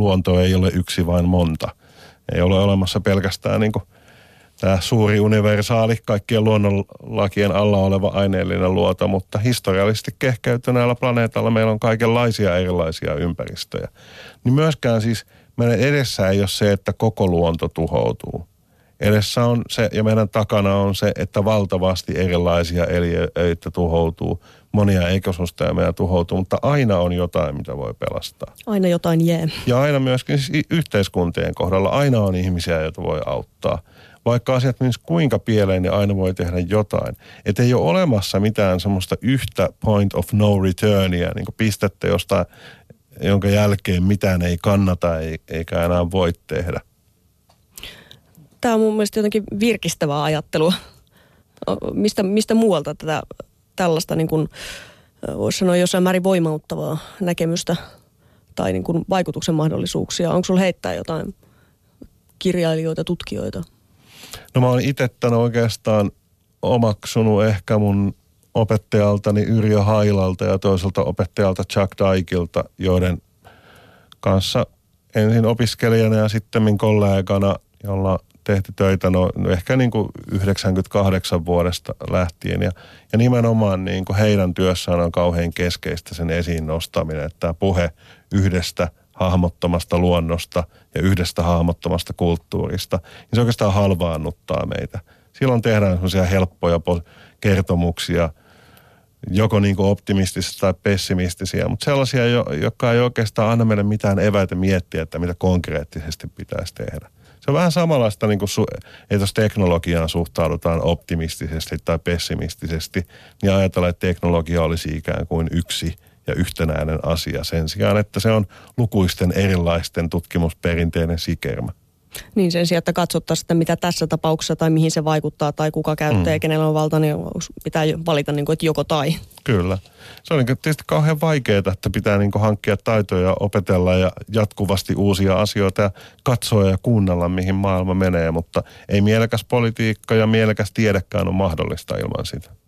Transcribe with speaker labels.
Speaker 1: luonto ei ole yksi vain monta. Ei ole olemassa pelkästään niin kuin tämä suuri universaali, kaikkien luonnonlakien alla oleva aineellinen luoto, mutta historiallisesti kehkeytyneellä planeetalla meillä on kaikenlaisia erilaisia ympäristöjä. Niin myöskään siis meidän edessä ei ole se, että koko luonto tuhoutuu. Edessä on se, ja meidän takana on se, että valtavasti erilaisia eliöitä tuhoutuu, monia ekosysteemejä tuhoutuu, mutta aina on jotain, mitä voi pelastaa.
Speaker 2: Aina jotain jää.
Speaker 1: Ja aina myöskin siis yhteiskuntien kohdalla, aina on ihmisiä, joita voi auttaa. Vaikka asiat menis kuinka pieleen, niin aina voi tehdä jotain. Että ei ole olemassa mitään semmoista yhtä point of no returnia, niin kuin pistettä, josta, jonka jälkeen mitään ei kannata eikä enää voi tehdä.
Speaker 2: Tämä on mun mielestä jotenkin virkistävää ajattelua. Mistä, mistä muualta tätä tällaista niin kuin, voisi sanoa jossain määrin voimauttavaa näkemystä tai niin kuin vaikutuksen mahdollisuuksia? Onko sulla heittää jotain kirjailijoita, tutkijoita?
Speaker 1: No mä oon itse tämän oikeastaan omaksunut ehkä mun opettajaltani Yrjö Hailalta ja toiselta opettajalta Chuck Dykilta, joiden kanssa ensin opiskelijana ja sitten kollegana, jolla tehty töitä no, no ehkä niin kuin 98 vuodesta lähtien. Ja, ja nimenomaan niin kuin heidän työssään on kauhean keskeistä sen esiin nostaminen, että tämä puhe yhdestä hahmottomasta luonnosta ja yhdestä hahmottomasta kulttuurista, niin se oikeastaan halvaannuttaa meitä. Silloin tehdään sellaisia helppoja kertomuksia, joko niin kuin optimistisia tai pessimistisiä, mutta sellaisia, jotka ei oikeastaan anna meille mitään eväitä miettiä, että mitä konkreettisesti pitäisi tehdä. On vähän samanlaista, niin kuin su- että jos teknologiaan suhtaudutaan optimistisesti tai pessimistisesti, niin ajatellaan, että teknologia olisi ikään kuin yksi ja yhtenäinen asia sen sijaan, että se on lukuisten erilaisten tutkimusperinteinen sikermä.
Speaker 2: Niin sen sijaan, että katsottaisiin, että mitä tässä tapauksessa tai mihin se vaikuttaa tai kuka käyttää mm. ja kenellä on valta, niin pitää valita niin kuin, että joko tai.
Speaker 1: Kyllä. Se on niin tietysti kauhean vaikeaa, että pitää niin kuin hankkia taitoja, opetella ja jatkuvasti uusia asioita ja katsoa ja kuunnella, mihin maailma menee, mutta ei mielekäs politiikka ja mielekäs tiedekään ole mahdollista ilman sitä.